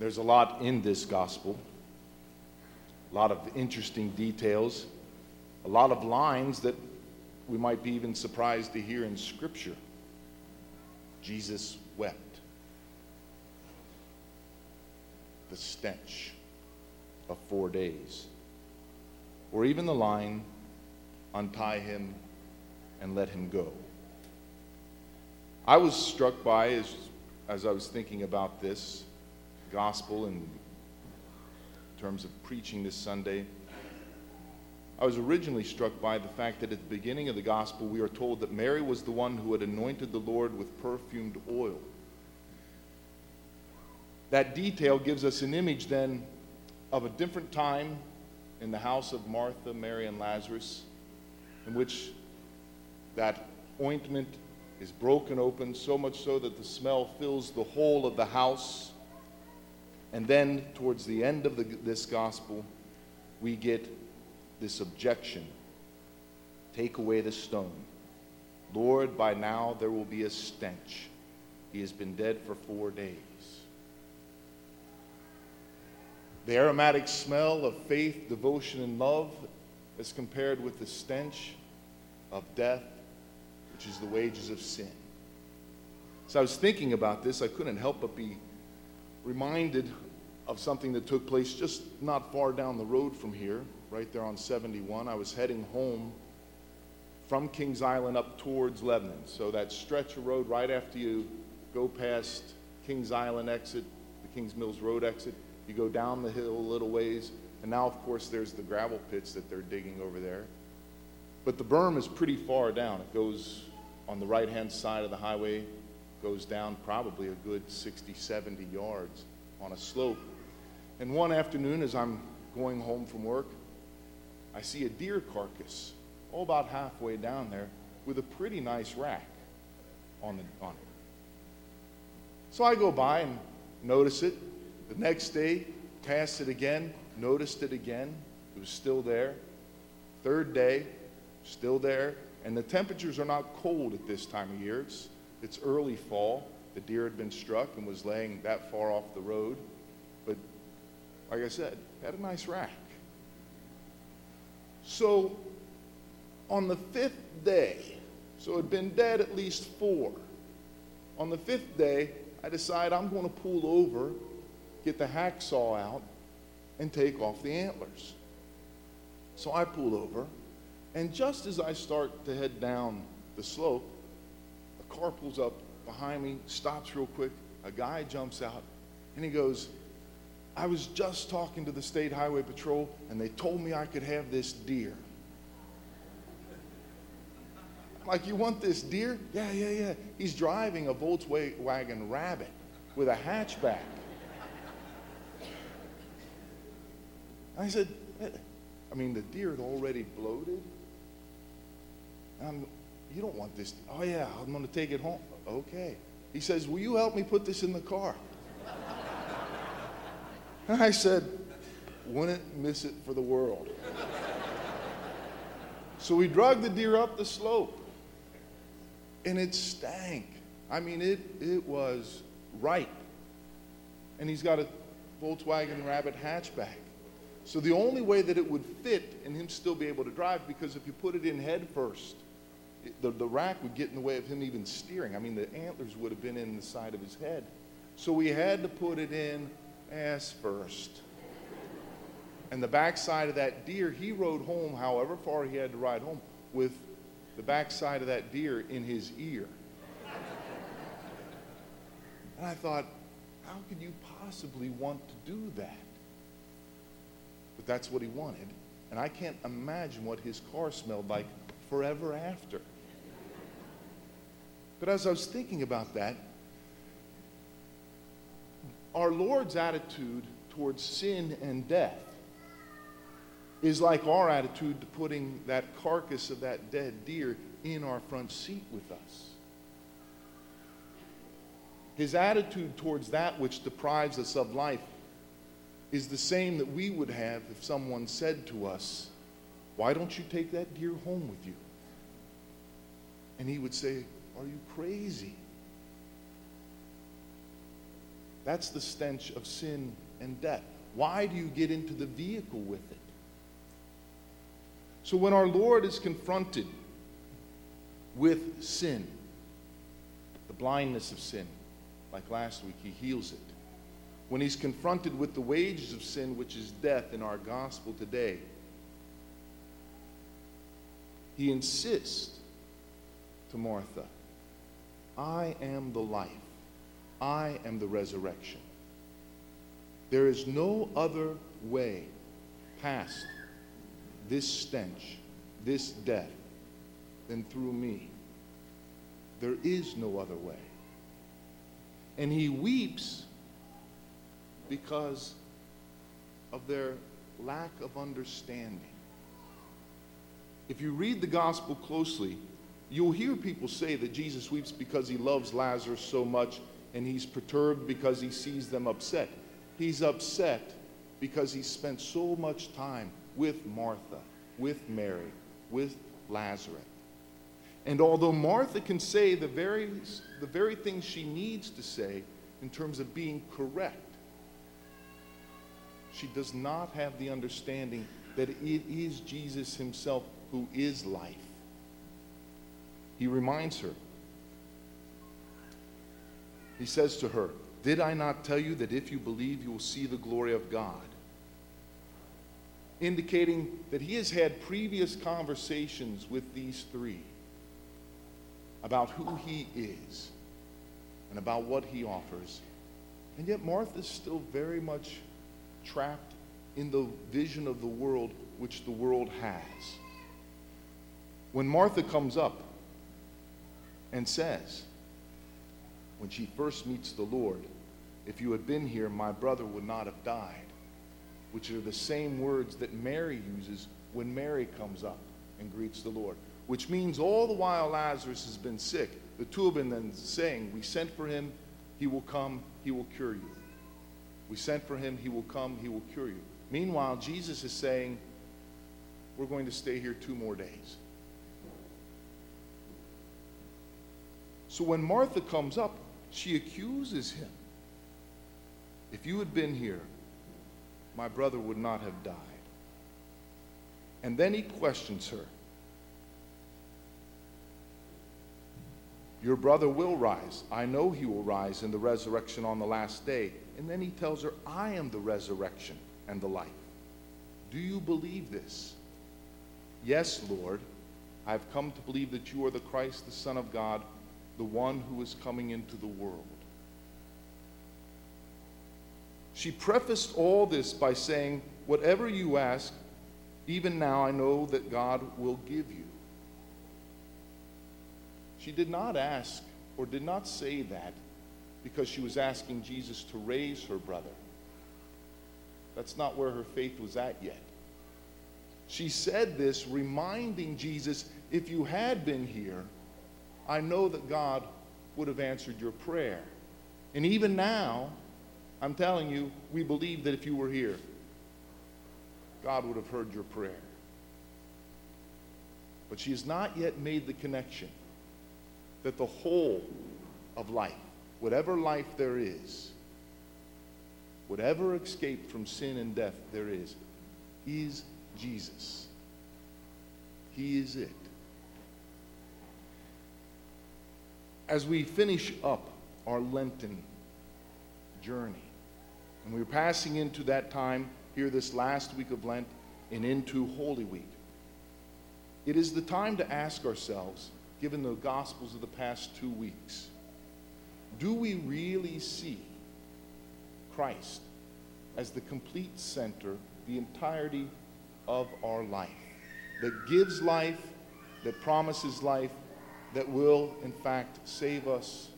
There's a lot in this gospel, a lot of interesting details, a lot of lines that we might be even surprised to hear in Scripture. Jesus wept. The stench of four days. Or even the line, untie him and let him go. I was struck by, as, as I was thinking about this gospel in terms of preaching this Sunday, I was originally struck by the fact that at the beginning of the gospel, we are told that Mary was the one who had anointed the Lord with perfumed oil. That detail gives us an image then of a different time in the house of Martha, Mary, and Lazarus, in which that ointment is broken open, so much so that the smell fills the whole of the house. And then, towards the end of the, this gospel, we get this objection Take away the stone. Lord, by now there will be a stench. He has been dead for four days. The aromatic smell of faith, devotion, and love is compared with the stench of death, which is the wages of sin. So I was thinking about this, I couldn't help but be reminded of something that took place just not far down the road from here right there on 71. I was heading home from Kings Island up towards Lebanon. So that stretch of road right after you go past Kings Island exit, the Kings Mills Road exit, you go down the hill a little ways, and now, of course, there's the gravel pits that they're digging over there. But the berm is pretty far down. It goes on the right hand side of the highway, goes down probably a good 60, 70 yards on a slope. And one afternoon, as I'm going home from work, I see a deer carcass, all about halfway down there, with a pretty nice rack on, the, on it. So I go by and notice it. The next day, passed it again, noticed it again. It was still there. Third day, still there. And the temperatures are not cold at this time of year. It's, it's early fall. The deer had been struck and was laying that far off the road. But like I said, had a nice rack. So on the fifth day, so it had been dead at least four. On the fifth day, I decide I'm going to pull over, get the hacksaw out, and take off the antlers. So I pull over, and just as I start to head down the slope, car pulls up behind me, stops real quick. A guy jumps out, and he goes, I was just talking to the State Highway Patrol, and they told me I could have this deer. Like, you want this deer? Yeah, yeah, yeah. He's driving a Volkswagen Rabbit with a hatchback. I said, I mean, the deer already bloated. I'm, you don't want this. Oh, yeah, I'm going to take it home. Okay. He says, Will you help me put this in the car? And I said, wouldn't miss it for the world. so we drug the deer up the slope, and it stank. I mean, it, it was ripe. And he's got a Volkswagen Rabbit hatchback. So the only way that it would fit and him still be able to drive, because if you put it in head first, the, the rack would get in the way of him even steering. I mean, the antlers would have been in the side of his head. So we had to put it in ass first. And the backside of that deer, he rode home, however far he had to ride home, with the backside of that deer in his ear. And I thought, how could you possibly want to do that? But that's what he wanted. And I can't imagine what his car smelled like forever after. But as I was thinking about that, our Lord's attitude towards sin and death is like our attitude to putting that carcass of that dead deer in our front seat with us. His attitude towards that which deprives us of life is the same that we would have if someone said to us, Why don't you take that deer home with you? And he would say, Are you crazy? That's the stench of sin and death. Why do you get into the vehicle with it? So when our Lord is confronted with sin, the blindness of sin, like last week, he heals it. When he's confronted with the wages of sin, which is death in our gospel today, he insists to Martha, I am the life. I am the resurrection. There is no other way past this stench, this death, than through me. There is no other way. And he weeps because of their lack of understanding. If you read the gospel closely, you'll hear people say that Jesus weeps because he loves Lazarus so much and he's perturbed because he sees them upset. He's upset because he spent so much time with Martha, with Mary, with Lazarus. And although Martha can say the very, the very things she needs to say in terms of being correct, she does not have the understanding that it is Jesus himself who is life. He reminds her. He says to her, Did I not tell you that if you believe, you will see the glory of God? Indicating that he has had previous conversations with these three about who he is and about what he offers. And yet, Martha's still very much trapped in the vision of the world which the world has. When Martha comes up and says, when she first meets the Lord, If you had been here, my brother would not have died, which are the same words that Mary uses when Mary comes up and greets the Lord, which means all the while Lazarus has been sick, the two have been then saying, We sent for him, he will come, he will cure you. We sent for him, he will come, he will cure you. Meanwhile, Jesus is saying, We're going to stay here two more days. So when Martha comes up, she accuses him. If you had been here, my brother would not have died. And then he questions her. Your brother will rise. I know he will rise in the resurrection on the last day. And then he tells her, I am the resurrection and the life. Do you believe this? Yes, Lord. I've come to believe that you are the Christ, the Son of God, the one who is coming into the world. She prefaced all this by saying, Whatever you ask, even now I know that God will give you. She did not ask or did not say that because she was asking Jesus to raise her brother. That's not where her faith was at yet. She said this reminding Jesus, if you had been here, I know that God would have answered your prayer. And even now, I'm telling you, we believe that if you were here, God would have heard your prayer. But she has not yet made the connection that the whole of life, whatever life there is, whatever escape from sin and death there is, is Jesus. He is it. As we finish up our Lenten journey, and we're passing into that time here this last week of Lent and into Holy Week, it is the time to ask ourselves given the Gospels of the past two weeks, do we really see Christ as the complete center, the entirety of our life, that gives life, that promises life, that will, in fact, save us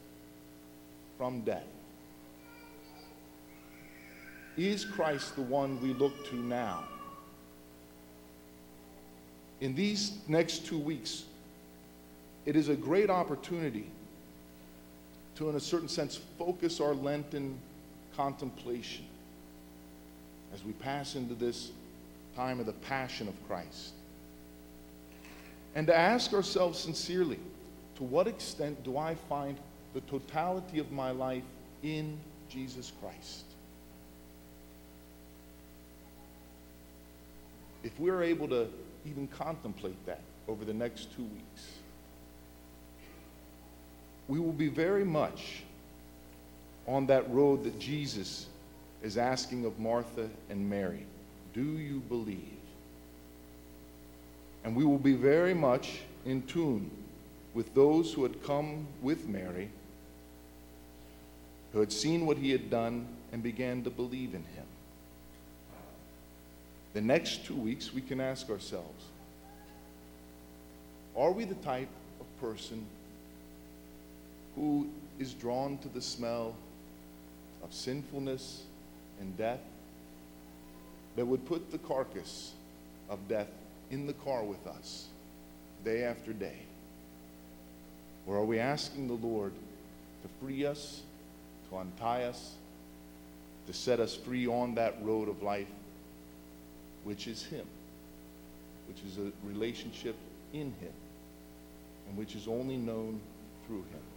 from death? Is Christ the one we look to now? In these next two weeks, it is a great opportunity to, in a certain sense, focus our Lenten contemplation as we pass into this time of the passion of Christ. And to ask ourselves sincerely to what extent do I find the totality of my life in Jesus Christ. If we're able to even contemplate that over the next two weeks, we will be very much on that road that Jesus is asking of Martha and Mary. Do you believe? And we will be very much in tune with those who had come with Mary, who had seen what he had done and began to believe in him. The next two weeks, we can ask ourselves Are we the type of person who is drawn to the smell of sinfulness and death that would put the carcass of death in the car with us day after day? Or are we asking the Lord to free us, to untie us, to set us free on that road of life, which is Him, which is a relationship in Him, and which is only known through Him?